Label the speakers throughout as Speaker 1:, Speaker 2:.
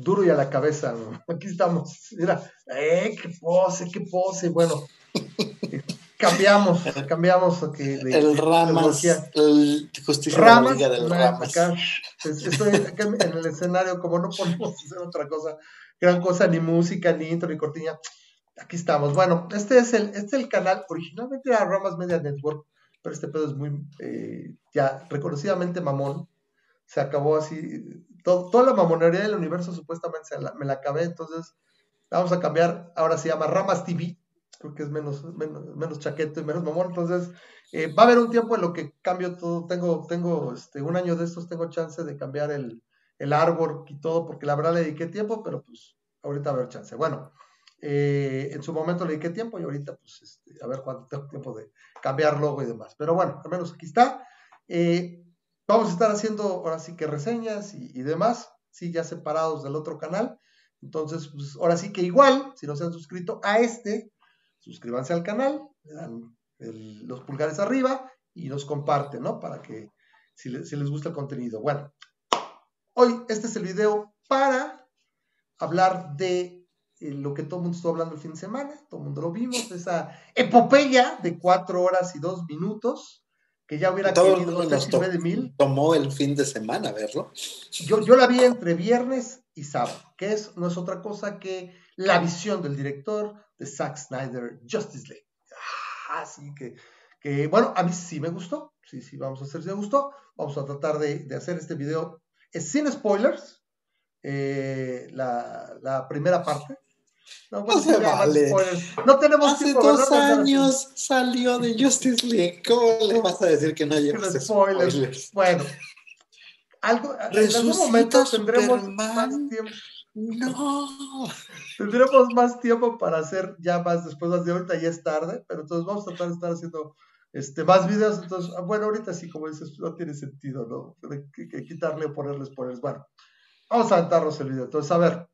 Speaker 1: duro y a la cabeza. Aquí estamos. Mira, eh, qué pose, qué pose. Bueno, cambiamos, cambiamos.
Speaker 2: el Ramas, el Justicia Ramas, del Ramas.
Speaker 1: estoy acá en el escenario, como no podemos hacer otra cosa, gran cosa, ni música, ni intro, ni cortina. Aquí estamos. Bueno, este es el, este es el canal, originalmente era Ramas Media Network, pero este pedo es muy, eh, ya reconocidamente mamón. Se acabó así, toda la mamonería del universo supuestamente me la acabé, entonces vamos a cambiar, ahora se llama Ramas TV, creo que es menos, menos, chaqueto y menos mamón, entonces eh, va a haber un tiempo en lo que cambio todo, tengo, tengo este, un año de estos, tengo chance de cambiar el, el árbol y todo, porque la verdad le dediqué tiempo, pero pues ahorita va a haber chance. Bueno, eh, en su momento le dediqué tiempo y ahorita pues este, a ver cuánto tengo tiempo de cambiar logo y demás, pero bueno, al menos aquí está. Eh, Vamos a estar haciendo ahora sí que reseñas y, demás, sí, ya separados del otro canal. Entonces, pues ahora sí que igual, si no se han suscrito a este, suscríbanse al canal, le dan los pulgares arriba y nos comparten, ¿no? Para que si, les gusta el contenido. Bueno, hoy este es el video para hablar de eh, lo que todo el mundo estuvo hablando el fin de semana, todo el mundo lo vimos, esa epopeya de cuatro horas y dos minutos que ya hubiera
Speaker 2: Todo querido de mil. Tomó el fin de semana verlo.
Speaker 1: Yo, yo la vi entre viernes y sábado, que es, no es otra cosa que la visión del director de Zack Snyder, Justice League. Así ah, que, bueno, a mí sí me gustó, sí, sí, vamos a hacer si me gustó. Vamos a tratar de, hacer este video sin spoilers, eh, la, la primera parte.
Speaker 2: No, se vale.
Speaker 1: No tenemos
Speaker 2: Hace dos años salió de Justice League. ¿Cómo le vas a decir que no llevas spoilers?
Speaker 1: Bueno, algo, en algún momento tendremos más tiempo.
Speaker 2: No.
Speaker 1: Tendremos más tiempo para hacer ya más después de ahorita ya es tarde, pero entonces vamos a tratar de estar haciendo este, más videos. Entonces, ah, bueno, ahorita sí, como dices, no tiene sentido, ¿no? Que, que quitarle o ponerle spoilers. Bueno, vamos a aventarnos el video. Entonces, a ver,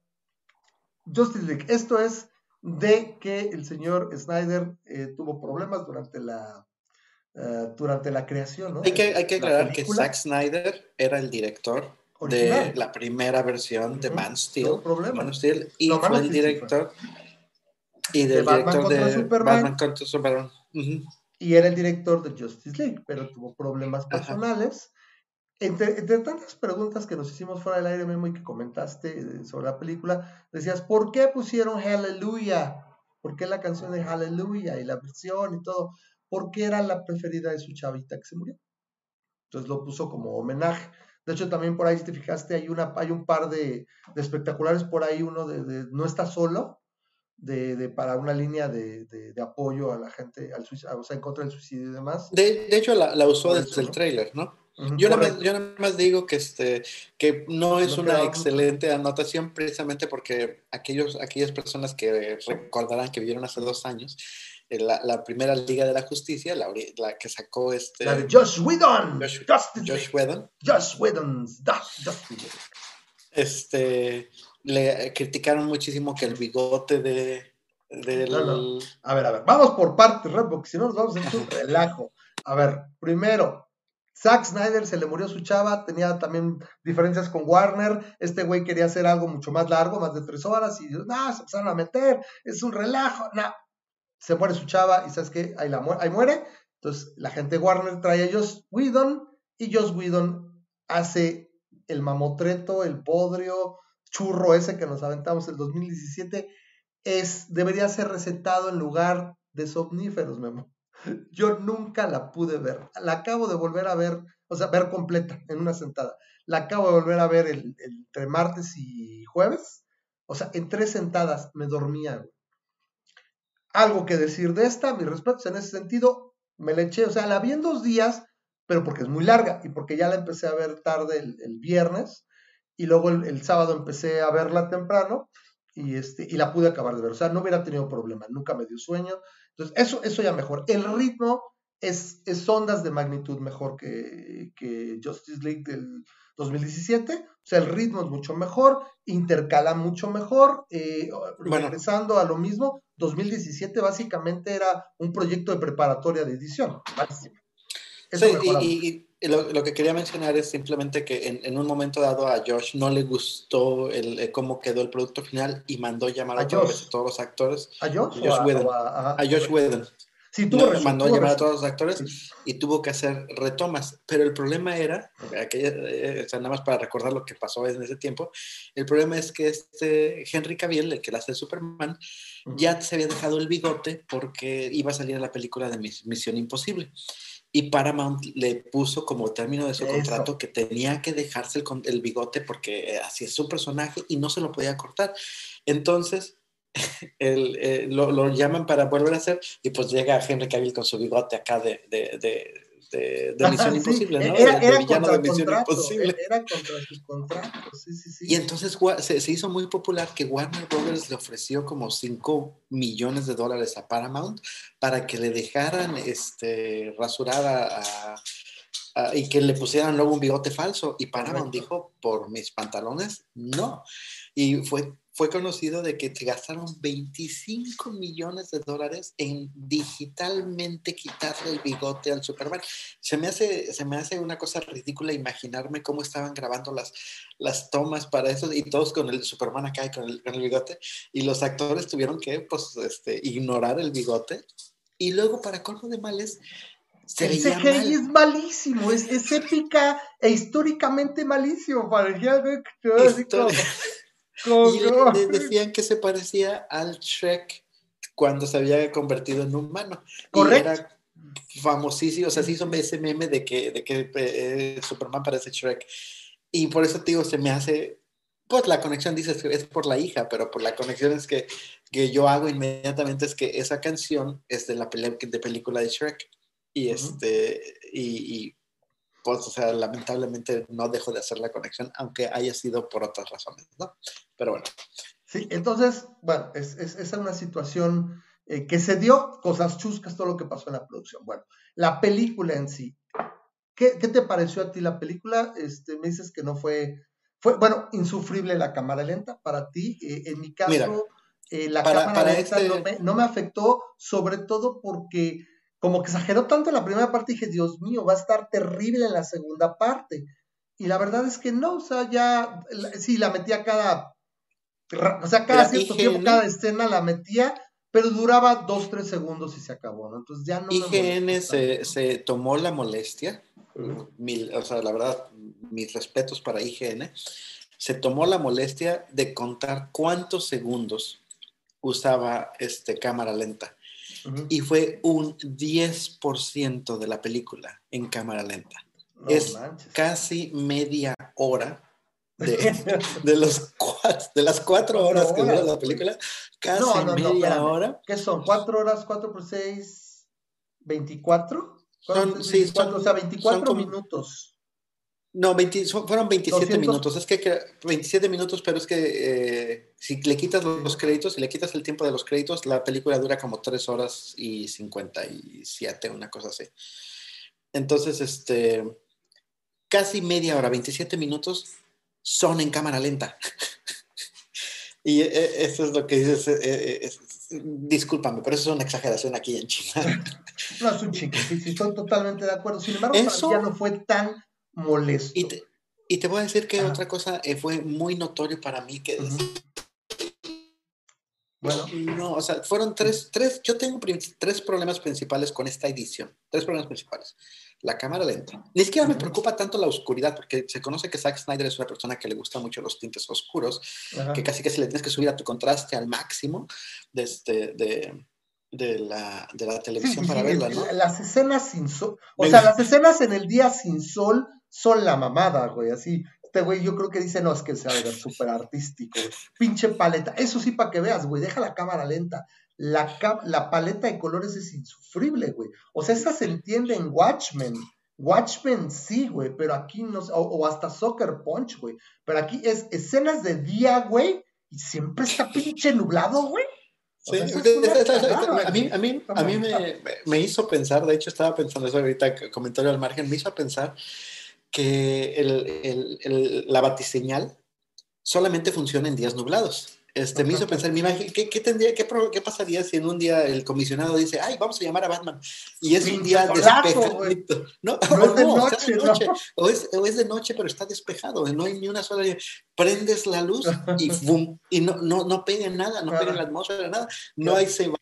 Speaker 1: Justice League. Esto es de que el señor Snyder eh, tuvo problemas durante la, eh, durante la creación. ¿no?
Speaker 2: Hay que, hay que aclarar que Zack Snyder era el director de la primera versión de Man Steel, Man Steel y fue el director y del de director de Superman, Batman contra Superman.
Speaker 1: Y era el director de Justice League, pero tuvo problemas personales. Entre, tantas preguntas que nos hicimos fuera del aire, Memo, y que comentaste eh, sobre la película, decías, ¿por qué pusieron Hallelujah? ¿Por qué la canción de Hallelujah y la versión y todo? ¿Por qué era la preferida de su chavita que se murió? Entonces lo puso como homenaje. De hecho, también por ahí, si te fijaste, hay, una, hay un par de, espectaculares por ahí, uno de, No está solo, de, para una línea de, apoyo a la gente, al o sea, en contra del suicidio y demás.
Speaker 2: De, hecho, la, la usó desde el trailer, ¿no? Yo nada, más, yo nada, más, digo que, este, que no es una excelente anotación precisamente porque aquellos, aquellas personas que recordarán que vivieron hace dos años, eh, la, la primera Liga de la Justicia, la, la que sacó este...
Speaker 1: La de Josh Whedon.
Speaker 2: Josh, Josh Whedon.
Speaker 1: Josh Whedon.
Speaker 2: Este, le criticaron muchísimo que el bigote de...
Speaker 1: A ver, a ver, vamos por partes, porque si no nos vamos a hacer un relajo. A ver, primero, Zack Snyder se le murió su chava, tenía también diferencias con Warner. Este güey quería hacer algo mucho más largo, más de tres horas, y no, se empezaron a meter, es un relajo, no. Se muere su chava, y ¿sabes qué? Ahí, la ahí muere. Entonces, la gente de Warner trae a Joss Whedon, y Joss Whedon hace el mamotreto, el podrio, churro ese que nos aventamos en el 2017, es, debería ser recetado en lugar de somníferos, Memo. Yo nunca la pude ver. La acabo de volver a ver, o sea, ver completa en una sentada. La acabo de volver a ver el, entre martes y jueves. O sea, en tres sentadas me dormía. Algo que decir de esta, mis respetos en ese sentido, me la eché, o sea, la vi en dos días, pero porque es muy larga y porque ya la empecé a ver tarde el, viernes y luego el, sábado empecé a verla temprano y, este, y la pude acabar de ver. O sea, no hubiera tenido problema, nunca me dio sueño. Entonces, eso, eso ya mejor. El ritmo es, es ondas de magnitud mejor que, que Justice League del 2017. O sea, el ritmo es mucho mejor, intercala mucho mejor. Eh, regresando a lo mismo, 2017 básicamente era un proyecto de preparatoria de edición.
Speaker 2: Sí, y, lo, que quería mencionar es simplemente que en, un momento dado a Josh no le gustó el, eh, cómo quedó el producto final y mandó llamar a, todos los actores.
Speaker 1: ¿A Josh?
Speaker 2: A Josh A, Josh Whedon.
Speaker 1: Sí, tuvo
Speaker 2: mandó llamar a todos los actores y tuvo que hacer retomas. Pero el problema era, eh, nada más para recordar lo que pasó en ese tiempo, el problema es que este Henry Cavill, el que la hace Superman, ya se había dejado el bigote porque iba a salir a la película de Misión Imposible y Paramount le puso como término de su contrato que tenía que dejarse el, el, bigote porque así es su personaje y no se lo podía cortar. Entonces, el, eh, lo, lo, llaman para volver a hacer y pues llega Henry Cavill con su bigote acá de, de, de de, Misión Imposible, ¿no?
Speaker 1: Era, era villano de Misión Imposible. Era contra sus contratos, sí, sí, sí.
Speaker 2: Y entonces se, se, hizo muy popular que Warner Brothers le ofreció como 5 millones de dólares a Paramount para que le dejaran este, rasurar a, a, y que le pusieran luego un bigote falso. Y Paramount dijo, por mis pantalones, no. Y fue fue conocido de que gastaron 25 millones de dólares en digitalmente quitarle el bigote al Superman. Se me hace, se me hace una cosa ridícula imaginarme cómo estaban grabando las, las tomas para eso y todos con el Superman acá y con el, con el bigote y los actores tuvieron que pues, este, ignorar el bigote y luego para colmo de males
Speaker 1: se el CGI es malísimo, es, es, épica e históricamente malísimo. Parecía
Speaker 2: y le, decían que se parecía al Shrek cuando se había convertido en humano. Correcto. Y era famosísimo, o sea, se hizo ese meme de que, de que eh, Superman parece Shrek. Y por eso, digo, se me hace, pues la conexión dices que es por la hija, pero por la conexión es que, que yo hago inmediatamente es que esa canción es de la de película de Shrek. Y este, y, y pues, o sea, lamentablemente no dejo de hacer la conexión, aunque haya sido por otras razones, ¿no? Pero bueno.
Speaker 1: Sí, entonces, bueno, es, es, una situación eh, que se dio, cosas chuscas, todo lo que pasó en la producción. Bueno, la película en sí. ¿Qué, qué te pareció a ti la película? Este, me dices que no fue, fue, bueno, insufrible la cámara lenta para ti. Eh, en mi caso, eh, la cámara lenta no, este me, no me afectó, sobre todo porque como que exageró tanto en la primera parte y dije, Dios mío, va a estar terrible en la segunda parte. Y la verdad es que no, o sea, ya, sí, la metía cada, o sea, cada cierto tiempo, cada escena la metía, pero duraba dos, tres segundos y se acabó, ¿no? Entonces ya no.
Speaker 2: IGN se, se, tomó la molestia, o sea, la verdad, mis respetos para IGN, se tomó la molestia de contar cuántos segundos usaba este cámara lenta y fue un 10% de la película en cámara lenta. es casi media hora de, los de las cuatro horas que dura la película, casi media hora.
Speaker 1: ¿Qué son? ¿Cuatro horas? ¿Cuatro por seis? ¿24?
Speaker 2: Son, sí,
Speaker 1: o sea, 24 minutos.
Speaker 2: No, fueron 27 minutos. Es que, 27 minutos, pero es que eh, si le quitas los créditos, si le quitas el tiempo de los créditos, la película dura como 3 horas y 57, una cosa así. Entonces, este, casi media hora, 27 minutos, son en cámara lenta. y eh, eso es lo que dices. Eh, discúlpame, pero eso es una exageración aquí en China.
Speaker 1: no, es un chico, sí, sí, estoy totalmente de acuerdo. Sin embargo, eso, ya no fue tan molesto.
Speaker 2: Y te, y te voy a decir que otra cosa eh, fue muy notorio para mí que... Bueno. No, o sea, fueron tres, tres, yo tengo tres problemas principales con esta edición. Tres problemas principales. La cámara lenta. Ni siquiera me preocupa tanto la oscuridad, porque se conoce que Zack Snyder es una persona que le gusta mucho los tintes oscuros, que casi que si le tienes que subir a tu contraste al máximo de, este, de, de la, de la televisión para verla, ¿no?
Speaker 1: Las escenas sin sol, o sea, las escenas en el día sin sol son la mamada, güey, así. Este güey yo creo que dice, no, es que sea súper artístico, Pinche paleta. Eso sí, para que veas, güey, deja la cámara lenta. La, la paleta de colores es insufrible, güey. O sea, esa se entiende en Watchmen. Watchmen sí, güey, pero aquí no, o, o hasta Soccer Punch, güey. Pero aquí es escenas de día, güey, y siempre está pinche nublado, güey.
Speaker 2: Sí, a mí, a mí, a mí me, me, hizo pensar, de hecho estaba pensando eso ahorita, comentario al margen, me hizo pensar que el, el, la batiseñal solamente funciona en días nublados. Este, me hizo pensar, mi imagen, ¿qué, qué tendría, qué, qué, pasaría si en un día el comisionado dice, ay, vamos a llamar a Batman? Y es un día despejado. ¿no? No, es de noche, o, es, o, es, de noche, pero está despejado, no hay ni una sola. Prendes la luz y boom, y no, no, no pega en nada, no pega en la atmósfera, nada. No hay se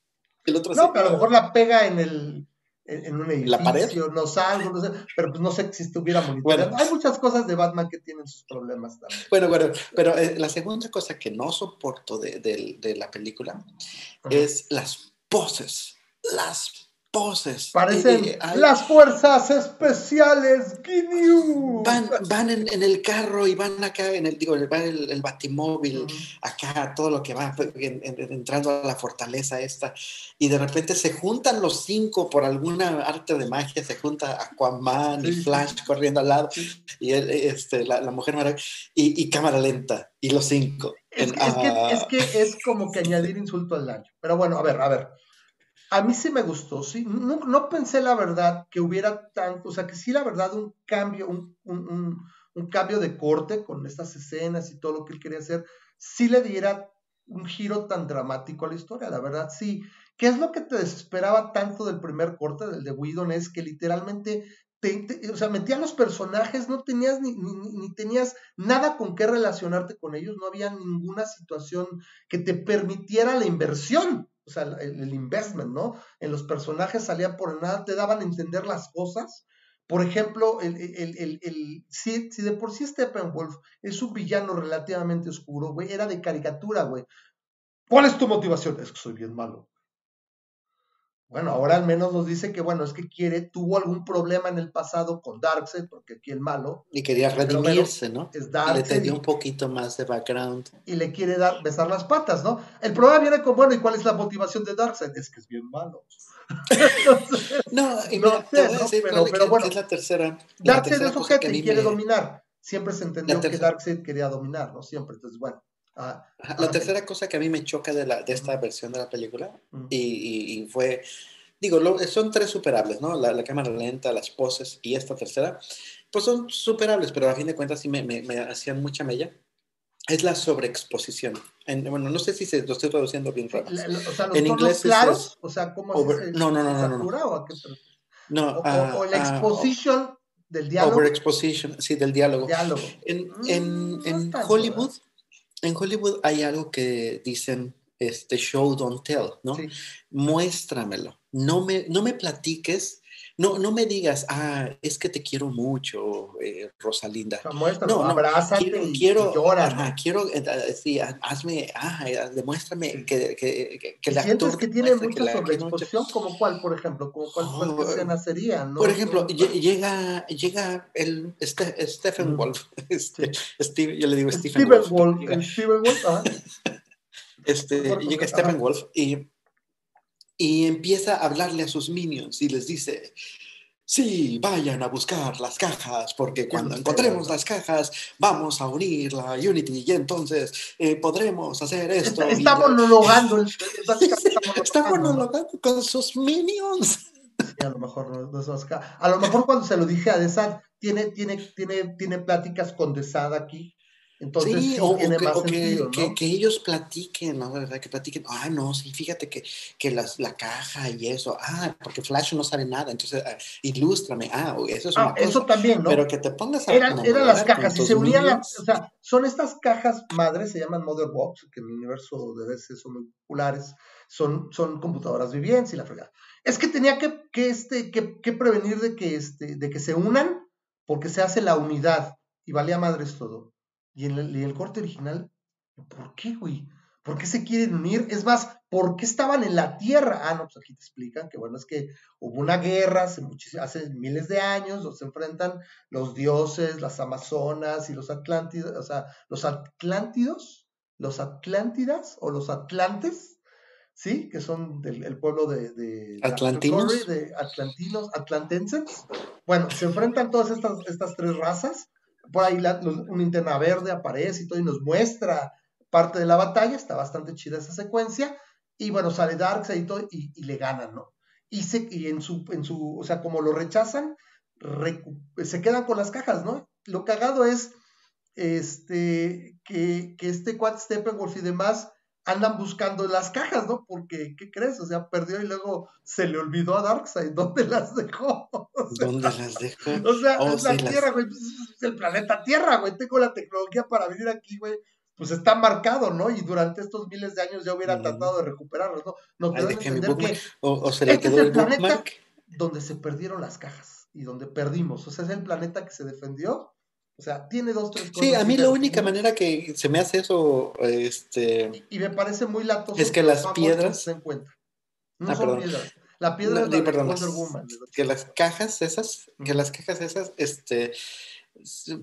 Speaker 1: el otro No, pero a lo mejor la pega en el en un edificio, ¿La pared? no salgo, no sé, pero pues no sé si estuviera monitoreando. Hay muchas cosas de Batman que tienen sus problemas también.
Speaker 2: Bueno, bueno, pero eh, la segunda cosa que no soporto de, de, la película es las poses, las poses.
Speaker 1: Parecen las fuerzas especiales,
Speaker 2: Van, van en, el carro y van acá, en el, digo, va el, el batimóvil, acá, todo lo que va entrando a la fortaleza esta, y de repente se juntan los cinco por alguna arte de magia, se junta Aquaman y Flash corriendo al lado, y este, la, mujer maravilla, y, cámara lenta, y los cinco.
Speaker 1: Es, que, es, que, es como que añadir insulto al daño. Pero bueno, a ver, a ver. A mí sí me gustó, sí. No, pensé la verdad que hubiera tanto, o sea, que sí la verdad un cambio, un, cambio de corte con estas escenas y todo lo que él quería hacer, sí le diera un giro tan dramático a la historia, la verdad sí. ¿Qué es lo que te desesperaba tanto del primer corte, del de Whedon? Es que literalmente o sea, metía los personajes, no tenías ni, ni, tenías nada con qué relacionarte con ellos, no había ninguna situación que te permitiera la inversión o sea, el, investment, ¿no? En los personajes salían por nada, te daban a entender las cosas. Por ejemplo, el, el, el si, si, de por sí Steppenwolf es un villano relativamente oscuro, güey, era de caricatura, güey. ¿Cuál es tu motivación? Es que soy bien malo. Bueno, ahora al menos nos dice que, bueno, es que quiere, tuvo algún problema en el pasado con Darkseid, porque aquí el malo.
Speaker 2: Y quería redimirse, ¿no? Es y le tenía un poquito más de background.
Speaker 1: Y le quiere dar, besar las patas, ¿no? El problema viene con, bueno, ¿y cuál es la motivación de Darkseid? Es que es bien malo. no, y no sé, ¿no? pero, pero bueno, es la tercera. Darkseid es sujeto y quiere dominar. Siempre se entendió que Darkseid quería dominar, ¿no? Siempre, entonces, bueno.
Speaker 2: Ah, la tercera cosa que a mí me choca de, la, de esta versión de la película y, fue, digo, son tres superables, ¿no? La, cámara lenta, las poses y esta tercera, pues son superables, pero a fin de cuentas sí me, me, hacían mucha mella. Es la sobreexposición. bueno, no sé si se lo estoy traduciendo bien raro. O sea, los en inglés claros, o sea, ¿cómo over, no, no, no, no, no. O, qué no, o, uh, o, la ah, exposition del diálogo. Overexposition, sí, del diálogo. diálogo. En, en, mm, en Hollywood en Hollywood hay algo que dicen este show don't tell, ¿no? Muéstramelo. No me, no me platiques, no, no me digas, ah, es que te quiero mucho, eh, Rosalinda. No, no, abrázate quiero, y, quiero, llora. quiero, eh, sí, hazme, ah, eh, demuéstrame que, que, que,
Speaker 1: la ¿Sientes que tiene mucha sobreexposición? ¿Como cuál, por ejemplo? ¿Como cuál, oh, escena sería?
Speaker 2: ¿no? Por ejemplo, llega, llega el este, Stephen Wolf. Este, Steve, yo le digo Stephen, Wolf. Wolf. Stephen Wolf, Este, llega Stephen Wolf y y empieza a hablarle a sus minions y les dice, sí, vayan a buscar las cajas, porque cuando encontremos las cajas vamos a unir la Unity y entonces eh, podremos hacer esto. Está, monologando. está monologando con sus minions.
Speaker 1: a lo mejor no, A lo mejor cuando se lo dije a Desad, tiene, tiene, tiene, tiene pláticas con Desad aquí entonces, sí,
Speaker 2: o, tiene que, más sentido, que, que, ellos platiquen, ¿no? ¿verdad? Que platiquen, ah, no, sí, fíjate que, que las, la caja y eso, ah, porque Flash no sabe nada, entonces, uh, ilústrame, ah, eso es
Speaker 1: ah, Eso también, ¿no?
Speaker 2: Pero que te pongas a
Speaker 1: Eran, eran las cajas, y se unían, las, o sea, son estas cajas madres, se llaman Mother Box, que en el universo de veces son muy populares, son, son computadoras vivientes y la fregada. Es que tenía que, que, este, que, que prevenir de que, este, de que se unan, porque se hace la unidad, y valía madres todo. Y en el, corte original, ¿por qué, güey? ¿Por qué se quieren unir? Es más, ¿por qué estaban en la Tierra? Ah, no, pues aquí te explican que, bueno, es que hubo una guerra hace, hace miles de años, los se enfrentan los dioses, las amazonas y los atlántidos, o sea, los atlántidos, los atlántidas o los atlantes, ¿sí? Que son del pueblo de, de Atlantinos. de atlantinos, atlantenses. Bueno, se enfrentan todas estas, estas tres razas por ahí un linterna verde aparece y todo y nos muestra parte de la batalla, está bastante chida esa secuencia, y bueno, sale Darkseid y todo, y, le ganan, ¿no? Y, se, y en, su, en su, o sea, como lo rechazan, se quedan con las cajas, ¿no? Lo cagado es este, que, que este Quad Steppenwolf y demás andan buscando las cajas, ¿no? Porque, ¿qué crees? O sea, perdió y luego se le olvidó a Darkseid. ¿Dónde las dejó?
Speaker 2: ¿Dónde las dejó?
Speaker 1: O sea, oh, es la Tierra, güey. Pues, es el planeta Tierra, güey. Tengo la tecnología para venir aquí, güey. Pues está marcado, ¿no? Y durante estos miles de años ya hubiera tratado de recuperarlos, ¿no? No te entender que
Speaker 2: o, se le este quedó el, planeta
Speaker 1: donde se perdieron las cajas y donde perdimos. O sea, es el planeta que se defendió o sea, tiene dos, tres
Speaker 2: cosas. Sí, a mí la única manera que se me hace eso, este...
Speaker 1: Y, me parece muy latoso.
Speaker 2: Es que las piedras...
Speaker 1: Se encuentra. No ah, son piedras. La piedra es
Speaker 2: la perdón, Wonder Woman. Que las cajas esas, que las cajas esas, este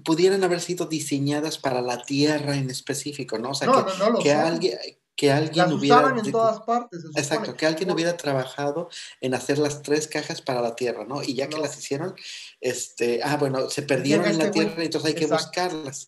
Speaker 2: pudieran haber sido diseñadas para la Tierra en específico, ¿no? O sea, que, no, no, que alguien, que alguien hubiera
Speaker 1: en todas partes.
Speaker 2: exacto, que alguien hubiera trabajado en hacer las tres cajas para la tierra, ¿no? Y ya que las hicieron, este, ah, bueno, se perdieron en la este tierra, entonces hay que buscarlas.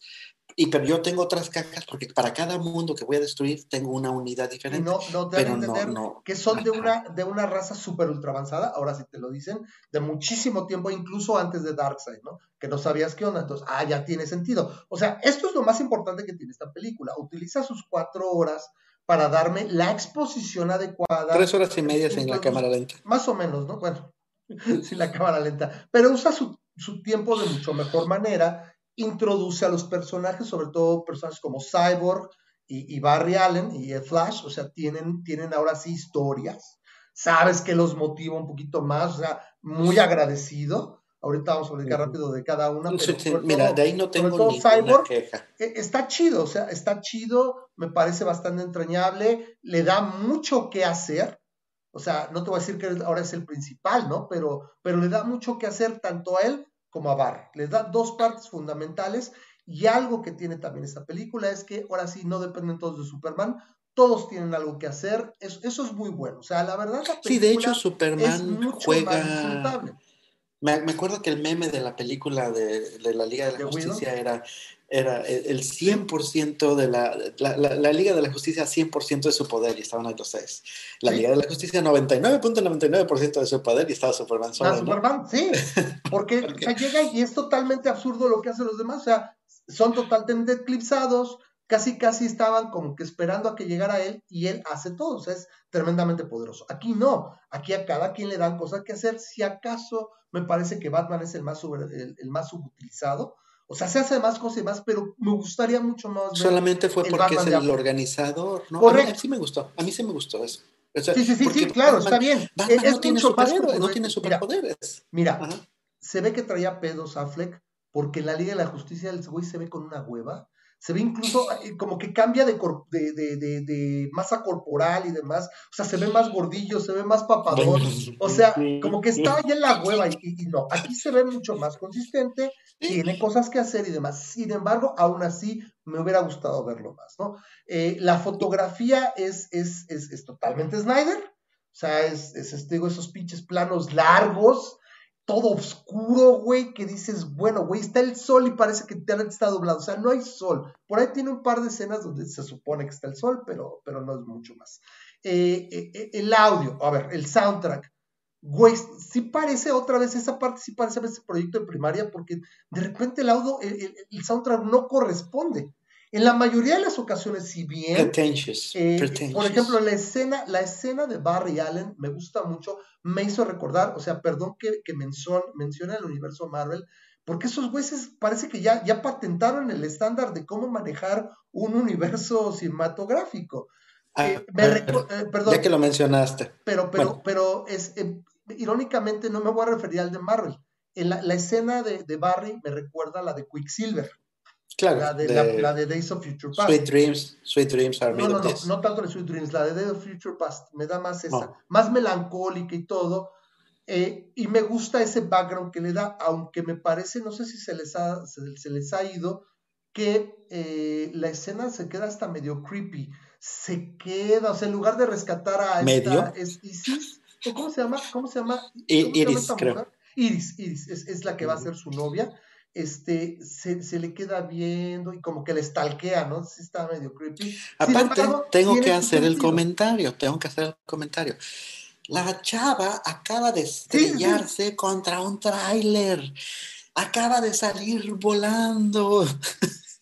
Speaker 2: Y pero yo tengo otras cajas porque para cada mundo que voy a destruir tengo una unidad diferente.
Speaker 1: no, no te pero entender no, que son de una, de una raza súper ultra avanzada, ahora sí te lo dicen, de muchísimo tiempo, incluso antes de Darkseid, ¿no? Que no sabías qué onda, entonces, ah, ya tiene sentido. O sea, esto es lo más importante que tiene esta película. Utiliza sus cuatro horas para darme la exposición adecuada.
Speaker 2: Tres horas y media sin la cámara lenta.
Speaker 1: Más o menos, ¿no? Bueno, sin la cámara lenta. Pero usa su, tiempo de mucho mejor manera, introduce a los personajes, sobre todo personajes como Cyborg y, Barry Allen y Flash, o sea, tienen, tienen ahora sí historias. Sabes que los motiva un poquito más, o sea, muy agradecido. Ahorita vamos a hablar rápido de cada una.
Speaker 2: mira, de ahí no tengo ninguna queja.
Speaker 1: E, está chido, o sea, está chido, me parece bastante entrañable, le da mucho que hacer. O sea, no te voy a decir que ahora es el principal, ¿no? Pero, pero le da mucho que hacer tanto a él como a Barr. Le da dos partes fundamentales y algo que tiene también esta película es que ahora sí no dependen todos de Superman, todos tienen algo que hacer. Eso, eso es muy bueno. O sea, la verdad, la
Speaker 2: sí, de hecho, Superman juega. Me, acuerdo que el meme de la película de, la Liga de la Justicia era, era el 100% de la, la, Liga de la Justicia 100% de su poder y estaban los seis. La Liga de la Justicia 99.99% de su poder y estaba Superman solo.
Speaker 1: Superman, sí, porque llega y es totalmente absurdo lo que hacen los demás, o sea, son totalmente eclipsados, casi casi estaban como que esperando a que llegara él y él hace todo, o sea, es tremendamente poderoso. Aquí no, aquí a cada quien le dan cosas que hacer, si acaso me parece que Batman es el más, el, más subutilizado. O sea, se hace más cosas y más, pero me gustaría mucho más.
Speaker 2: Solamente fue porque es el organizador, ¿no? A mí, sí me gustó, a mí sí me gustó eso.
Speaker 1: sí, sí, sí, sí, claro, está bien.
Speaker 2: Batman es, no, tiene no, tiene superpoderes.
Speaker 1: Mira, se ve que traía pedos Affleck porque en la Liga de la Justicia el güey se ve con una hueva se ve incluso eh, como que cambia de, de, masa corporal y demás, o sea, se ve más gordillo, se ve más papadón, o sea, como que está ahí en la hueva y, no, aquí se ve mucho más consistente, tiene cosas que hacer y demás, sin embargo, aún así me hubiera gustado verlo más, ¿no? Eh, la fotografía es, es, es, totalmente Snyder, o sea, es, es, digo, esos pinches planos largos, todo oscuro, güey, que dices, bueno, güey, está el sol y parece que te está doblado. O sea, no hay sol. Por ahí tiene un par de escenas donde se supone que está el sol, pero, pero no es mucho más. Eh, eh, eh, el audio, a ver, el soundtrack. Güey, sí parece otra vez, esa parte sí parece a veces proyecto de primaria, porque de repente el audio, el soundtrack no corresponde. En la mayoría de las ocasiones, si bien, eh, por ejemplo, la escena, la escena de Barry Allen me gusta mucho, me hizo recordar, o sea, perdón que, que mencione el universo Marvel, porque esos güeyes parece que ya, ya patentaron el estándar de cómo manejar un universo cinematográfico.
Speaker 2: Ah, eh, eh, perdón, ya que lo mencionaste.
Speaker 1: Pero, pero, pero es, irónicamente no me voy a referir al de Marvel. En la, la escena de, de Barry me recuerda a la de Quicksilver.
Speaker 2: Claro.
Speaker 1: La de, la, de, Days of Future Past.
Speaker 2: Sweet Dreams, Sweet Dreams are
Speaker 1: made no, no, no, no tanto de Sweet Dreams, la de Days of Future Past, me da más esa, más melancólica y todo. Eh, y me gusta ese background que le da, aunque me parece, no sé si se les ha, se, les ha ido, que eh, la escena se queda hasta medio creepy. Se queda, o sea, en lugar de rescatar a
Speaker 2: ¿Medio?
Speaker 1: esta, es Isis, ¿cómo se llama? ¿Cómo se llama?
Speaker 2: Iris, creo.
Speaker 1: Iris, Iris, es, es, la que va a ser su novia este, se, le queda viendo y como que le stalkea, ¿no? Sí está medio creepy.
Speaker 2: Aparte, tengo que hacer el comentario, tengo que hacer el comentario. La chava acaba de estrellarse contra un tráiler, acaba de salir volando.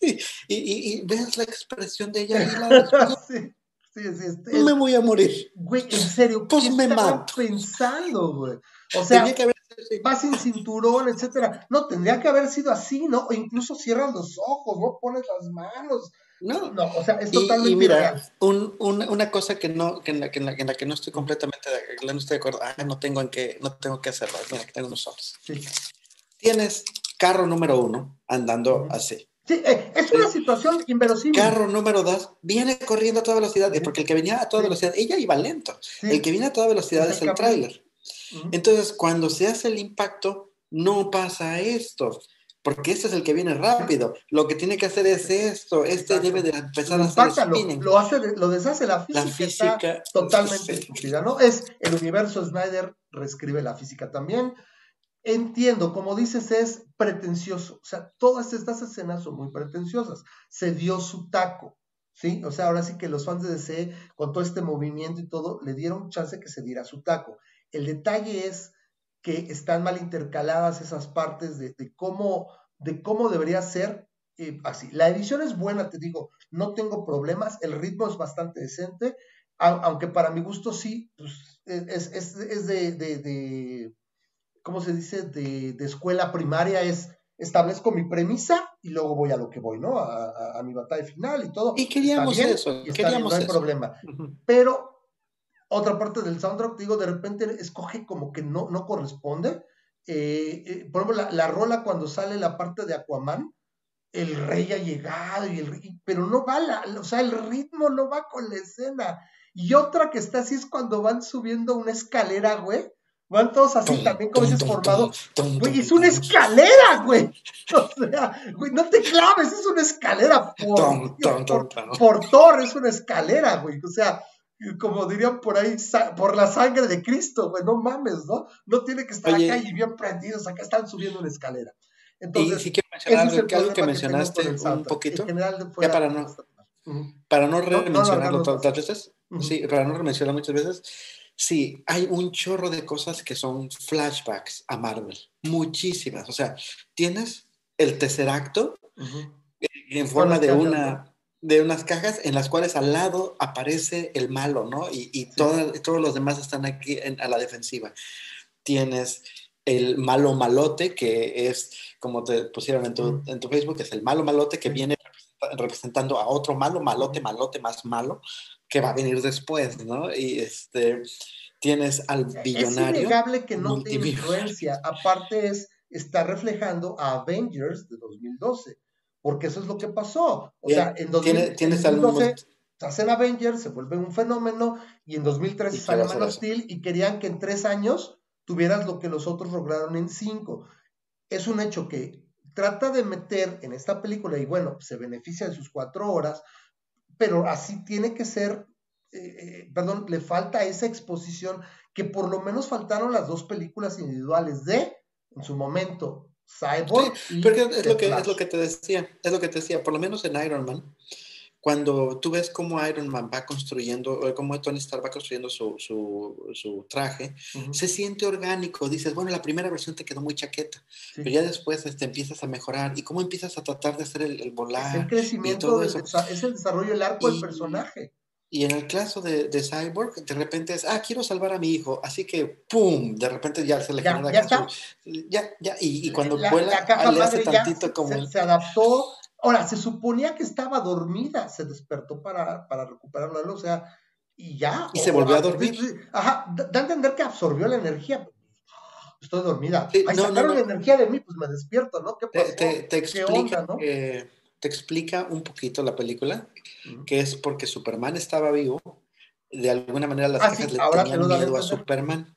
Speaker 2: y, ves la expresión de ella y la
Speaker 1: Sí, sí,
Speaker 2: me voy a morir.
Speaker 1: Güey, en serio,
Speaker 2: pues ¿qué me
Speaker 1: pensando, güey? O sea, que haber... va sin cinturón, etcétera. No, tendría que haber sido así, ¿no? O incluso cierras los ojos, ¿no? Pones las manos. No, no, o sea, es totalmente
Speaker 2: y, mira, un, una cosa que no, que en, la, que en, la, que no estoy completamente de, no estoy de acuerdo, ah, no tengo en qué, no tengo que hacerlo, mira, que tengo unos ojos. Sí. Tienes carro número uno andando así.
Speaker 1: Sí, eh, es una situación inverosímil.
Speaker 2: Carro número dos viene corriendo a toda velocidad, porque el que venía a toda velocidad, ella iba lento. El que viene a toda velocidad es, el tráiler. Entonces, cuando se hace el impacto, no pasa esto porque este es el que viene rápido. Lo que tiene que hacer es esto. Este debe de empezar a hacer
Speaker 1: spinning. Lo, hace, lo deshace la física. La física totalmente estúpida, ¿no? Es el universo Snyder reescribe la física también. Entiendo, como dices, es pretencioso. O sea, todas estas escenas son muy pretenciosas. Se dio su taco. ¿Sí? O sea, ahora sí que los fans de DC, con todo este movimiento y todo, le dieron chance que se diera su taco. El detalle es que están mal intercaladas esas partes de, cómo, de cómo debería ser eh, así. La edición es buena, te digo, no tengo problemas, el ritmo es bastante decente, aunque para mi gusto sí, pues, es, de, de, ¿cómo se dice?, de, escuela primaria, es establezco mi premisa y luego voy a lo que voy, ¿no? A, mi batalla final y todo.
Speaker 2: Y queríamos eso, queríamos
Speaker 1: no hay problema. Pero otra parte del soundtrack, digo, de repente escoge como que no, no corresponde. Eh, eh, por ejemplo, la, rola cuando sale la parte de Aquaman, el rey ha llegado, y el, pero no va, la, o sea, el ritmo no va con la escena. Y otra que está así es cuando van subiendo una escalera, güey. Van todos así también como dices formado. Güey, es una escalera, güey. O sea, güey, no te claves, es una escalera. Por, por, por Thor es una escalera, güey. O sea, como dirían por ahí, por la sangre de Cristo, güey, no mames, ¿no? No tiene que estar acá y bien prendidos, acá están subiendo una escalera.
Speaker 2: Entonces, y sí quiero mencionar algo, que mencionaste un poquito, ya para no, para no remencionarlo tantas veces, sí, para no remencionarlo muchas veces, sí, hay un chorro de cosas que son flashbacks a Marvel, muchísimas, o sea, tienes el tercer acto en forma de una de unas cajas en las cuales al lado aparece el malo, ¿no? Y, todos los demás están aquí a la defensiva. Tienes el malo malote, que es, como te pusieron en tu, en tu Facebook, es el malo malote que viene representando a otro malo, malote, malote más malo, que va a venir después, ¿no? Y este, tienes al billonario.
Speaker 1: Es innegable que no tiene influencia. Aparte es, está reflejando a Avengers de 2012 porque eso es lo que pasó. O sea, en 2012 se hacen Avengers, se vuelve un fenómeno, y en 2013 sale Man of Steel y querían que en tres años tuvieras lo que los otros lograron en cinco. Es un hecho que trata de meter en esta película, y bueno, se beneficia de sus cuatro horas, pero así tiene que ser, eh, eh, perdón, le falta esa exposición que por lo menos faltaron las dos películas individuales de, en su momento, Cyborg.
Speaker 2: porque es lo, que, es lo que te decía, es lo que te decía, por lo menos en Iron Man, cuando tú ves cómo Iron Man va construyendo, o cómo Tony Stark va construyendo su, su, su traje, se siente orgánico. Dices, bueno, la primera versión te quedó muy chaqueta, pero ya después este, empiezas a mejorar. ¿Y cómo empiezas a tratar de hacer el, volar?
Speaker 1: Es el crecimiento, es el desarrollo, el arco del personaje.
Speaker 2: Y en el caso de, de, Cyborg, de repente es, ah, quiero salvar a mi hijo, así que, ¡pum! De repente ya se le
Speaker 1: ya, genera... Ya,
Speaker 2: ya, ya, y, y cuando la, vuela, la le hace tantito como...
Speaker 1: Se, se, adaptó, ahora, se suponía que estaba dormida, se despertó para, para recuperarla, o sea, y ya.
Speaker 2: Y se volvió a dormir.
Speaker 1: Ajá, da a entender que absorbió la energía. Estoy dormida. Sí, no, sacaron la energía de mí, pues me despierto, ¿no? ¿Qué pasó?
Speaker 2: Te, te, ¿Qué onda, no? Te explica un poquito la película, que es porque Superman estaba vivo, de alguna manera las ah, le tenían miedo a Superman.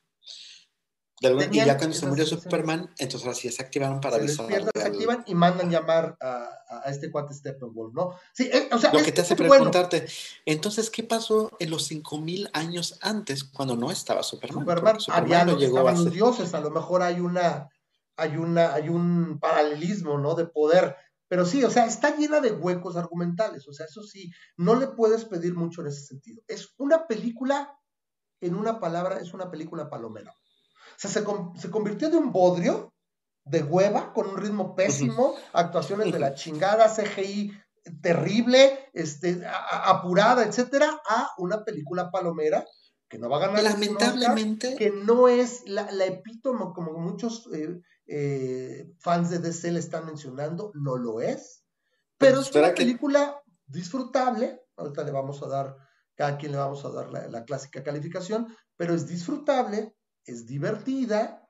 Speaker 2: y ya cuando se murió Superman, entonces así se activaron para
Speaker 1: avisar. Se activan y mandan llamar a, a este cuate Steppenwolf, ¿no? Sí, eh, o sea,
Speaker 2: Lo que te hace preguntarte, entonces, ¿qué pasó en los 5000 años antes cuando no estaba Superman?
Speaker 1: Superman, había no llegó estaban los dioses, a lo mejor hay una, hay una, hay un paralelismo, ¿no? De poder pero sí, o sea, está llena de huecos argumentales, o sea, eso sí, no le puedes pedir mucho en ese sentido. Es una película, en una palabra, es una película palomera. O sea, se, se convirtió de un bodrio de hueva, con un ritmo pésimo, actuaciones de la chingada, CGI terrible, este, apurada, etcétera, a una película palomera que no va a ganar.
Speaker 2: Lamentablemente.
Speaker 1: que no es la, la epítome, como muchos eh, eh, fans de DC le están mencionando, no lo es. Pero es una película disfrutable. Ahorita le vamos a dar, cada quien le vamos a dar la, clásica calificación, pero es disfrutable, es divertida,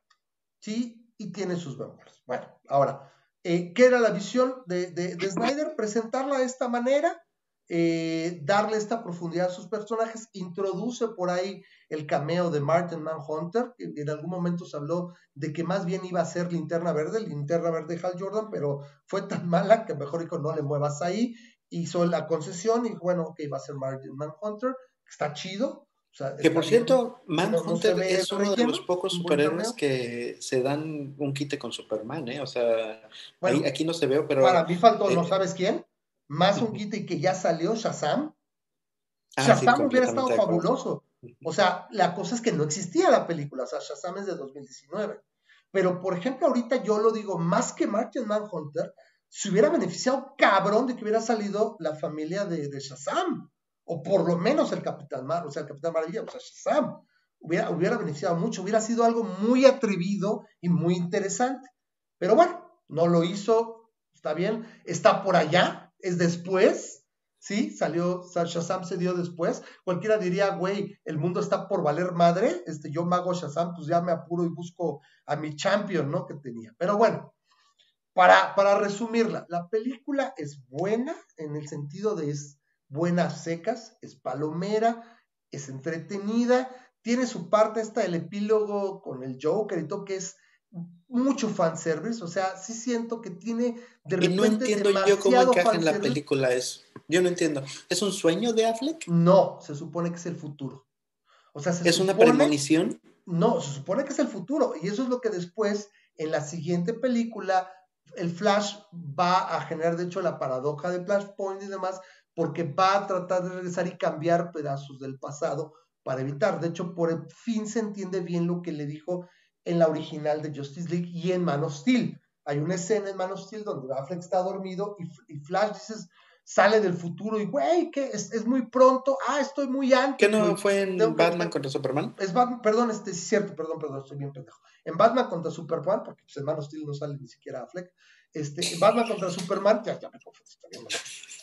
Speaker 1: ¿sí? Y tiene sus memorias. Bueno, ahora, eh, ¿qué era la visión de, de, de Snyder? Presentarla de esta manera eh, darle esta profundidad a sus personajes, introduce por ahí el cameo de Martin Manhunter, que en algún momento se habló de que más bien iba a ser linterna verde, linterna verde Hal Jordan, pero fue tan mala que mejor dijo no le muevas ahí, hizo la concesión y bueno, que iba a ser Martin Manhunter, está chido.
Speaker 2: que por cierto, Manhunter es uno de los pocos superhéroes que se dan un quite con Superman, ¿eh? O sea, aquí no se ve, pero...
Speaker 1: Para mí faltó, ¿no eh, sabes quién? Más un quite que ya salió Shazam. Ah, Shazam hubiera estado fabuloso. O sea, la cosa es que no existía la película, o sea, Shazam es de 2019. Pero, por ejemplo, ahorita yo lo digo, más que Martin Manhunter, se hubiera beneficiado cabrón de que hubiera salido la familia de, Shazam. O por lo menos el Capitán Mar, o sea, el Capitán Maravilla, o sea, Shazam. Hubiera, hubiera beneficiado mucho, hubiera sido algo muy atrevido y muy interesante. Pero bueno, no lo hizo, está bien, está por allá, es después, ¿sí? Salió, Shazam se dio después. Cualquiera diría, güey, el mundo está por valer madre, este, yo mago Shazam, pues ya me apuro y busco a mi champion, ¿no? Que tenía. Pero bueno, para, para resumirla, la película es buena en el sentido de es buena secas, es palomera, es entretenida, tiene su parte esta el epílogo con el Joker y todo que es mucho fanservice, o sea, sí siento que tiene
Speaker 2: de repente. Y no entiendo yo cómo encaja en la película eso. Yo no entiendo. ¿Es un sueño de Affleck?
Speaker 1: No, se supone que es el futuro. O sea,
Speaker 2: ¿Es una premonición?
Speaker 1: No, se supone que es el futuro. Y eso es lo que después, en la siguiente película, el Flash va a generar, de hecho, la paradoja de Flashpoint y demás, porque va a tratar de regresar y cambiar pedazos del pasado para evitar. De hecho, por fin se entiende bien lo que le dijo en la original de Justice League y en Man of Steel. Hay una escena en Man of Steel donde Affleck está dormido y, Flash dices, sale del futuro y, güey, que es, muy pronto, ah, estoy muy antes.
Speaker 2: ¿Qué no fue en Batman contra Superman?
Speaker 1: Es perdón, este, es cierto, perdón, perdón, estoy bien pendejo. En Batman contra Superman, porque pues, en Man of Steel no sale ni siquiera Affleck, este, en Batman contra Superman, ya, ya me confundí,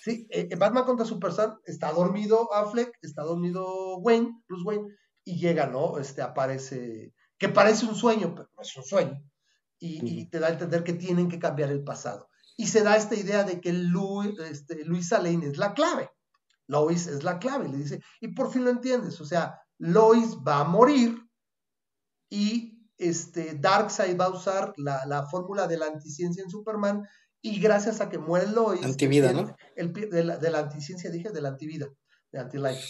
Speaker 1: Sí, eh, en Batman contra Superman está dormido Affleck, está dormido Wayne, Bruce Wayne, y llega, ¿no? Este, aparece que parece un sueño, pero no es un sueño. Y, te da a entender que tienen que cambiar el pasado. Y se da esta idea de que este, Luisa Lane es la clave. Lois es la clave, le dice, y por fin lo entiendes. O sea, Lois va a morir y este, Darkseid va a usar la, fórmula de la anticiencia en Superman y gracias a que muere Lois.
Speaker 2: Antivida, ¿no?
Speaker 1: de, la, de, la, anticiencia, dije, de la antivida, de antilife.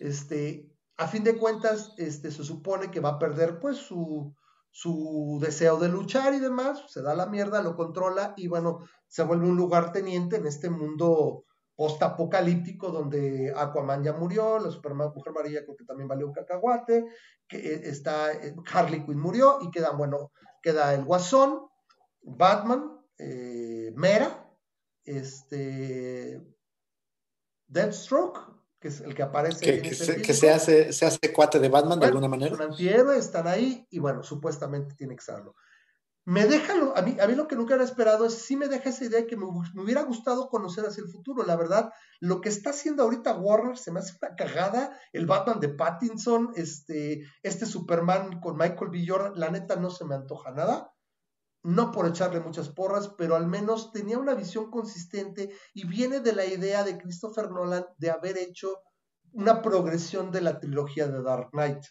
Speaker 1: Este, a fin de cuentas, este, se supone que va a perder pues su, su deseo de luchar y demás, se da la mierda, lo controla y bueno, se vuelve un lugar teniente en este mundo post-apocalíptico donde Aquaman ya murió, la Superman Mujer María creo que también valió un cacahuate, que eh, está eh, Harley Quinn murió y queda, bueno, queda el Guasón, Batman, eh, Mera, este, Deathstroke, que es el que aparece.
Speaker 2: Que, que, se, hace, se hace cuate de Batman de alguna manera.
Speaker 1: Un antihéroe, están ahí y bueno, supuestamente tiene que serlo. Me deja, lo, a, mí, a mí lo que nunca era esperado es, sí me deja esa idea de que me, me, hubiera gustado conocer hacia el futuro. La verdad, lo que está haciendo ahorita Warner se me hace una cagada. El Batman de Pattinson, este, este Superman con Michael B. Jordan, la neta no se me antoja nada no por echarle muchas porras, pero al menos tenía una visión consistente y viene de la idea de Christopher Nolan de haber hecho una progresión de la trilogía de Dark Knight.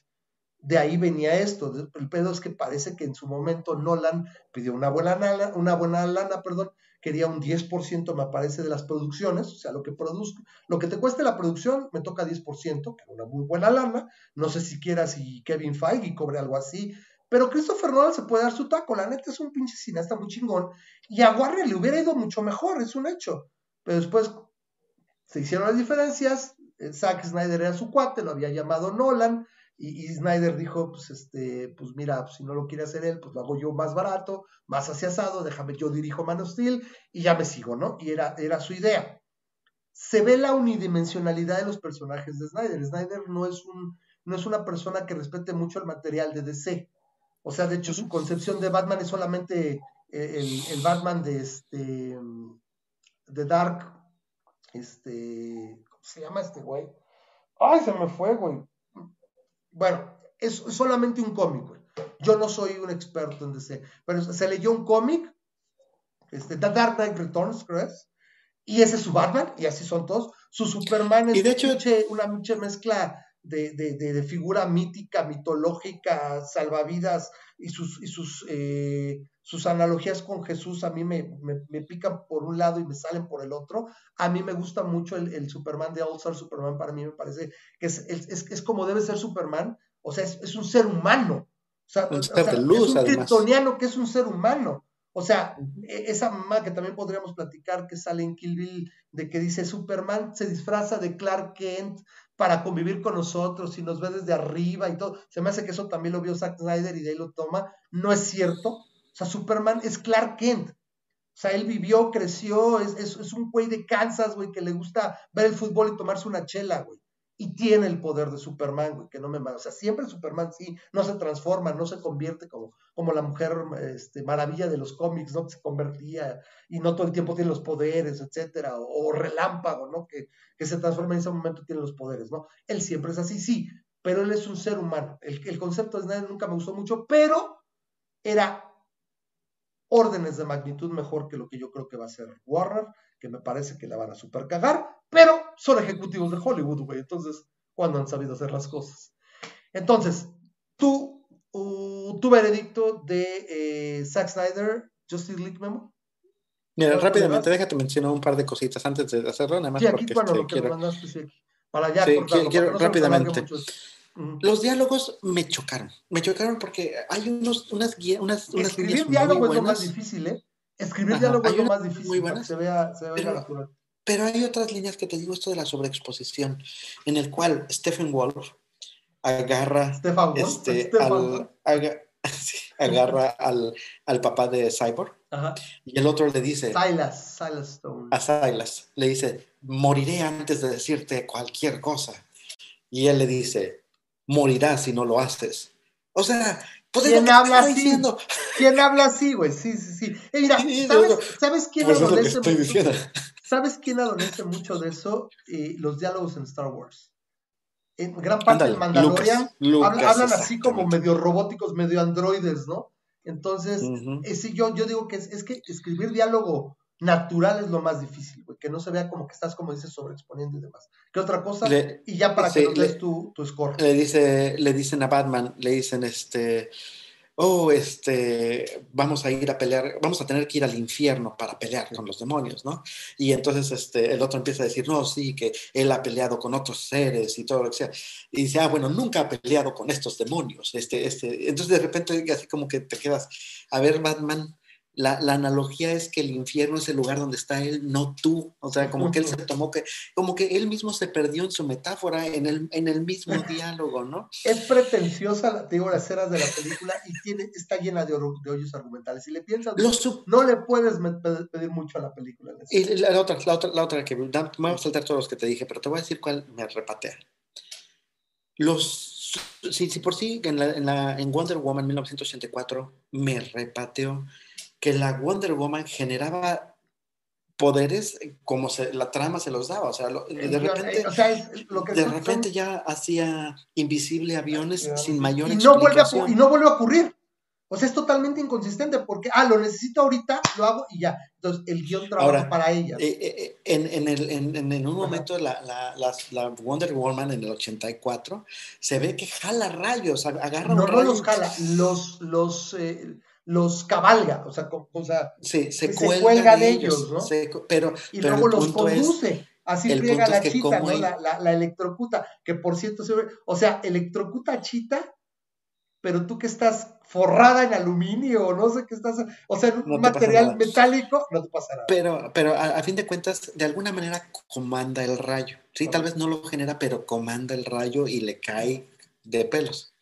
Speaker 1: De ahí venía esto. El pedo es que parece que en su momento Nolan pidió una buena lana, una buena lana, perdón, quería un 10% me parece de las producciones, o sea, lo que produzco, lo que te cueste la producción me toca 10%, que era una muy buena lana. No sé siquiera si Kevin Feige cobre algo así, pero Christopher Nolan se puede dar su taco, la neta es un pinche cineasta muy chingón. Y a Warner le hubiera ido mucho mejor, es un hecho. Pero después se hicieron las diferencias, eh, Zack Snyder era su cuate, lo había llamado Nolan, y, Snyder dijo, pues este, pues mira, pues, si no lo quiere hacer él, pues lo hago yo más barato, más asado, déjame, yo dirijo Man of Steel, y ya me sigo, ¿no? Y era, era su idea. se ve la unidimensionalidad de los personajes de Snyder. Snyder no es, un, no es una persona que respete mucho el material de DC. O sea, de hecho, su concepción de Batman es solamente eh, el, Batman de este de Dark. Este. ¿Cómo se llama este güey? Ay, se me fue, güey. Bueno, es, solamente un cómic, güey. Yo no soy un experto en DC, pero se leyó un cómic, este, The Dark Knight Returns, creo y ese es su Batman, y así son todos. Su Superman es
Speaker 2: y de hecho,
Speaker 1: una mucha mezcla de, de, de, figura mítica, mitológica, salvavidas, y sus, y sus, eh, sus analogías con Jesús a mí me, me, pican por un lado y me salen por el otro. A mí me gusta mucho el, el Superman de All Star Superman, para mí me parece que es, es, es como debe ser Superman, o sea, es, un ser humano. O sea, es un kryptoniano que es un ser humano. O sea, e, esa mamá que también podríamos platicar que sale en Kill Bill, de que dice Superman se disfraza de Clark Kent para convivir con nosotros y nos ve desde arriba y todo. Se me hace que eso también lo vio Zack Snyder y de ahí lo toma. No es cierto. O sea, Superman es Clark Kent. O sea, él vivió, creció, es, es, es un güey de Kansas, güey, que le gusta ver el fútbol y tomarse una chela, güey y tiene el poder de Superman, güey, que no me O sea, siempre Superman sí, no se transforma, no se convierte como, como la mujer este, maravilla de los cómics, ¿no? Que se convertía y no todo el tiempo tiene los poderes, etcétera, o, relámpago, ¿no? Que, que, se transforma en ese momento tiene los poderes, ¿no? Él siempre es así, sí, pero él es un ser humano. El, el concepto de Snyder nunca me gustó mucho, pero era órdenes de magnitud mejor que lo que yo creo que va a ser Warner, que me parece que la van a super cagar, pero son ejecutivos de Hollywood, güey. Entonces, ¿cuándo han sabido hacer las cosas? Entonces, tú, tu veredicto de eh, Zack Snyder, Justice League Memo.
Speaker 2: Mira, rápidamente, déjate mencionar un par de cositas antes de hacerlo, nada más porque bueno, este, quiero... para ya sí, quiero, rápidamente. Los diálogos me chocaron, me chocaron porque hay unos, unas guías, unas, unas
Speaker 1: Escribir diálogos es lo más difícil, ¿eh? Escribir diálogos es lo más difícil, muy buenas, se vea, se vea natural.
Speaker 2: Pero hay otras líneas que te digo, esto de la sobreexposición, en el cual Stephen Wolf agarra, este, al, agarra al, al, papá de Cyborg y el otro le dice
Speaker 1: Silas, Silas Stone.
Speaker 2: a Silas le dice moriré antes de decirte cualquier cosa y él le dice morirás si no lo haces o sea
Speaker 1: ¿Quién habla así? ¿Quién habla así, güey? Sí, sí, sí. Eh, mira, ¿sabes, ¿sabes quién pues adolece mucho? ¿Sabes quién adolece mucho de eso? Eh, los diálogos en Star Wars. En gran parte del Mandalorian hablan, así como medio robóticos, medio androides, ¿no? Entonces, eh, yo, yo digo que es, es que escribir diálogo natural es lo más difícil, güey, que no se vea como que estás, como dices, sobreexponiendo y demás. ¿Qué otra cosa? y ya para que nos des tu, tu, score.
Speaker 2: Le, dice, le dicen a Batman, le dicen, este, oh, este, vamos a ir a pelear, vamos a tener que ir al infierno para pelear con los demonios, ¿no? Y entonces este, el otro empieza a decir, no, sí, que él ha peleado con otros seres y todo lo que sea. Y dice, ah, bueno, nunca ha peleado con estos demonios. Este, este. Entonces de repente así como que te quedas, a ver, Batman, la, analogía es que el infierno es el lugar donde está él, no tú. O sea, como que él se tomó que, como que él mismo se perdió en su metáfora, en el, en el mismo diálogo, ¿no?
Speaker 1: Es pretenciosa, te digo, las escenas de la película y tiene, está llena de, hoyos argumentales. Si le piensas, no le puedes pedir mucho a la película.
Speaker 2: Y la otra, la otra, la otra que me voy a saltar todos los que te dije, pero te voy a decir cuál me repatea. Los, si, si por sí en, la, en, la, en Wonder Woman 1984 me repateó que la Wonder Woman generaba poderes como se, la trama se los daba, o sea, de repente, de repente ya hacía invisible aviones sin mayor
Speaker 1: y no vuelve a, y no vuelve a ocurrir. O sea, es totalmente inconsistente porque, ah, lo necesito ahorita, lo hago y ya. Entonces, el guion trabaja para ella.
Speaker 2: Eh, eh, eh, en, en, el, en, en, un momento, la, la, la, Wonder Woman en el 84, se ve que jala rayos, agarra
Speaker 1: no, No los jala, los, los, los cabalga, o sea, o sea
Speaker 2: se, cuelga, de ellos, ¿no? pero,
Speaker 1: y luego los conduce. Así friega la chita, ¿no? La, la, electrocuta, que por cierto, o sea, electrocuta a chita, pero tú que estás forrada en aluminio, no sé qué estás, o sea, en un material metálico, no te pasa nada.
Speaker 2: Pero, pero a, fin de cuentas, de alguna manera comanda el rayo. Sí, tal vez no lo genera, pero comanda el rayo y le cae de pelos.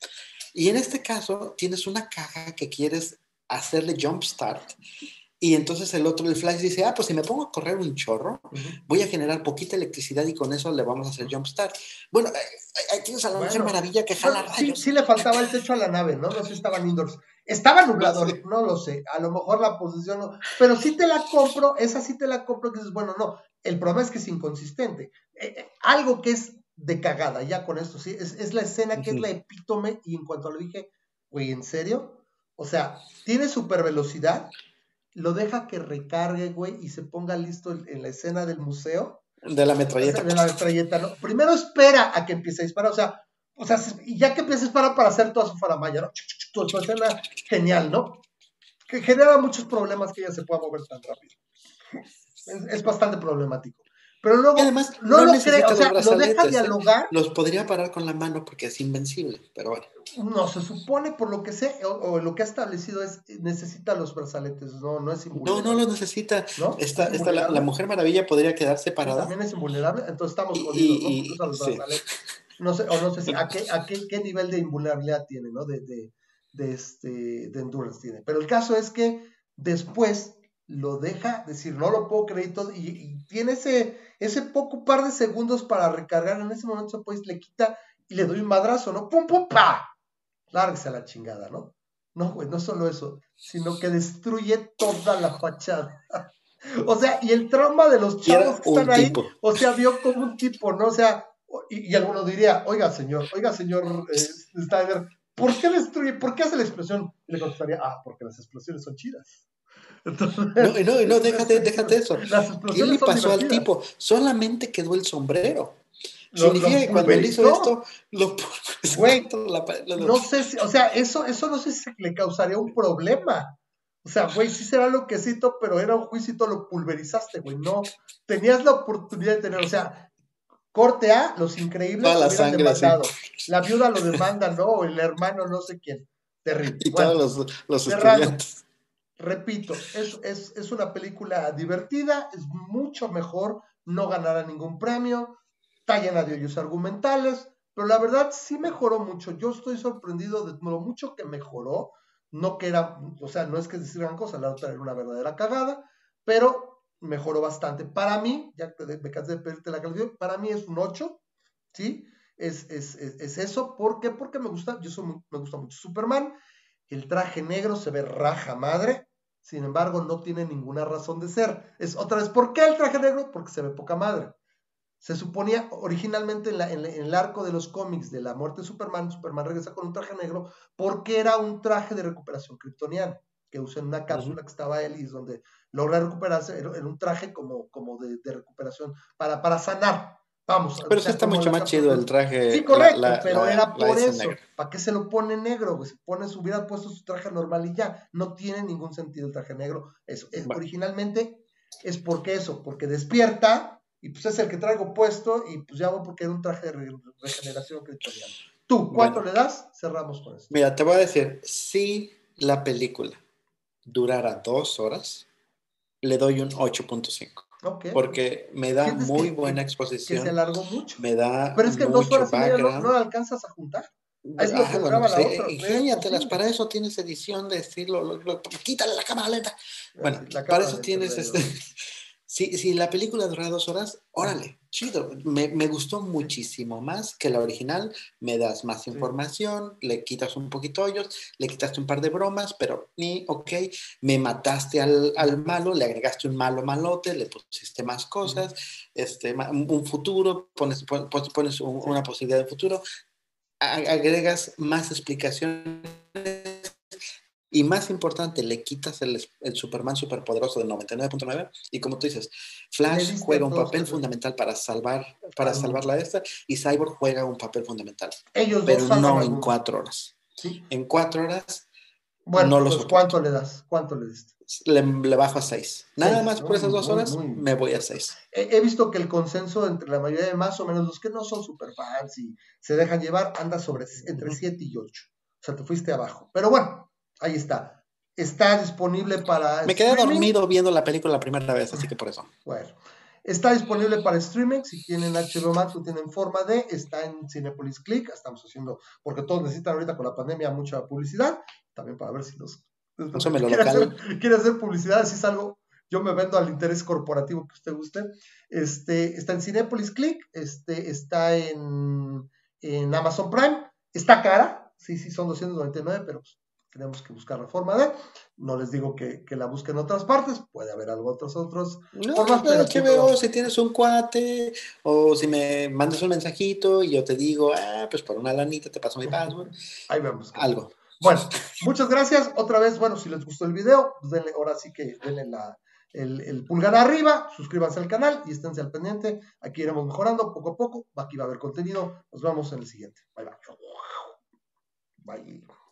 Speaker 2: Y en este caso, tienes una caja que quieres hacerle jump start Y entonces el otro, el Flash, dice, ah, pues si me pongo a correr un chorro, voy a generar poquita electricidad y con eso le vamos a hacer jumpstart. Bueno, ahí tienes a la Mujer Maravilla que jala
Speaker 1: rayos. Sí, sí le faltaba el techo a la nave, ¿no? No sé si estaban indoors. Estaba nublado, no lo sé. A lo mejor la posición no. Pero sí te la compro, esa sí te la compro, que dices, bueno, no. El problema es que es inconsistente. Eh, eh, algo que es de cagada, ya con esto, sí. Es, es la escena que es la epítome y en cuanto lo dije, güey, ¿en serio? O sea, tiene super velocidad lo deja que recargue, güey, y se ponga listo en la escena del museo.
Speaker 2: De la metralleta.
Speaker 1: De la metralleta, ¿no? Primero espera a que empiece a disparar, o sea, o sea, ya que empiece a disparar para hacer toda su faramaya, ¿no? Tu, escena genial, ¿no? Que genera muchos problemas que ella se pueda mover tan rápido. es bastante problemático. Pero luego
Speaker 2: además, no, lo cree, o sea, lo deja ¿eh? dialogar. Los podría parar con la mano porque es invencible, pero bueno.
Speaker 1: No, se supone por lo que sé, o, lo que ha establecido es, necesita los brazaletes, no, no es
Speaker 2: invulnerable. No, no los necesita. ¿No? Esta, esta la, Mujer Maravilla podría quedarse parada.
Speaker 1: También es invulnerable, entonces estamos jodidos, ¿no? Los brazaletes. No sé, o no sé si, a, qué, a qué, qué, nivel de invulnerabilidad tiene, ¿no? De, de, de, este, de endurance tiene. Pero el caso es que después lo deja, decir, no lo puedo creer y todo, y, tiene ese, ese poco par de segundos para recargar, en ese momento pues le quita y le doy un madrazo, ¿no? ¡Pum, pum, pa! Lárguese a la chingada, ¿no? No, güey, no solo eso, sino que destruye toda la fachada. o sea, y el trauma de los chavos que están ahí, o sea, vio como un tipo, ¿no? O sea, y, alguno diría, oiga, señor, oiga, señor eh, Steiner, ¿por qué destruye, por qué hace la explosión? Y le contestaría, ah, porque las explosiones son chidas
Speaker 2: no, no, no, déjate, déjate eso. ¿Qué le pasó al tipo? Solamente quedó el sombrero. Significa que cuando él hizo esto, lo
Speaker 1: Güey, no sé si, o sea, eso, eso no sé si le causaría un problema. O sea, güey, sí será loquecito, pero era un juicito, lo pulverizaste, güey. No, tenías la oportunidad de tener, o sea, corte A, los increíbles
Speaker 2: la sangre, demandado.
Speaker 1: La viuda lo demanda, ¿no? O el hermano, no sé quién. Terrible.
Speaker 2: Y todos los, los estudiantes
Speaker 1: repito, es, es, es, una película divertida, es mucho mejor, no ganará ningún premio, está llena de hoyos argumentales, pero la verdad sí mejoró mucho. Yo estoy sorprendido de lo mucho que mejoró. No que era, o sea, no es que decir gran cosa, la otra era una verdadera cagada, pero mejoró bastante. Para mí, ya me cansé de pedirte la calificación, para mí es un 8, ¿sí? Es, es, es, eso. ¿Por qué? Porque me gusta, yo soy me gusta mucho Superman. El traje negro se ve raja madre. Sin embargo, no tiene ninguna razón de ser. Es otra vez, ¿por qué el traje negro? Porque se ve poca madre. Se suponía originalmente en, el arco de los cómics de la muerte de Superman, Superman regresa con un traje negro porque era un traje de recuperación kryptoniana que usa en una cápsula que estaba él y es donde logra recuperarse. Era, un traje como, como de, recuperación para, para sanar. Vamos.
Speaker 2: Pero sí está mucho más chido el traje.
Speaker 1: Sí, correcto, pero era por eso. ¿Para qué se lo pone negro? Se pone, se hubiera puesto su traje normal y ya. No tiene ningún sentido el traje negro. Eso, es, Originalmente es porque eso, porque despierta y pues es el que traigo puesto y pues ya voy porque era un traje de regeneración cristiana. ¿Tú cuánto le das? Cerramos con eso.
Speaker 2: Mira, te voy a decir, si la película durara dos horas, le doy un 8.5. Porque me da muy buena exposición.
Speaker 1: Que se alargó mucho.
Speaker 2: Me da
Speaker 1: Pero es que dos horas y media no, no, alcanzas a juntar. Es lo que
Speaker 2: la otra. para eso tienes edición de estilo, quítale la cámara lenta. Bueno, para eso tienes este, si, si la película dura dos horas, órale, chido. Me, me, gustó muchísimo más que la original. Me das más información, le quitas un poquito hoyos, le quitaste un par de bromas, pero ni, ok, me mataste al, al, malo, le agregaste un malo malote, le pusiste más cosas, este, un futuro, pones, pones una posibilidad de futuro, agregas más explicaciones y más importante, le quitas el, el Superman superpoderoso del 99.9 y como tú dices, Flash juega un papel fundamental para salvar para salvar la esta y Cyborg juega un papel fundamental.
Speaker 1: Ellos
Speaker 2: pero no en cuatro horas. En cuatro horas.
Speaker 1: Bueno, no los pues, ¿cuánto le das? ¿Cuánto le diste?
Speaker 2: Le, bajo a seis. Nada más por esas dos horas me voy a seis.
Speaker 1: He, visto que el consenso entre la mayoría de más o menos los que no son superfans y se dejan llevar anda sobre entre siete y ocho. O sea, te fuiste abajo. Pero bueno, ahí está. Está disponible para.
Speaker 2: Me quedé dormido viendo la película la primera vez, así que por eso.
Speaker 1: Bueno. Está disponible para streaming, si tienen HBO Max o tienen forma de, está en Cinepolis Click, estamos haciendo, porque todos necesitan ahorita con la pandemia mucha publicidad, también para ver si los quiere, hacer, quiere hacer publicidad, si es algo, yo me vendo al interés corporativo que usted guste. Este, está en Cinepolis Click, este, está en, en Amazon Prime, está cara, sí, sí, son 299, pero pues, tenemos que buscar la forma de. No les digo que, la busquen en otras partes, puede haber algo otros otros.
Speaker 2: No, formas, pero que veo si tienes un cuate o si me mandas un mensajito y yo te digo, ah, pues por una lanita te paso mi password.
Speaker 1: Ahí vemos.
Speaker 2: Algo.
Speaker 1: Bueno, muchas gracias. Otra vez, bueno, si les gustó el video, pues denle, ahora sí que denle la, el, el, pulgar arriba, suscríbanse al canal y esténse al pendiente. Aquí iremos mejorando poco a poco. Aquí va a haber contenido. Nos vemos en el siguiente. Bye bye. Bye.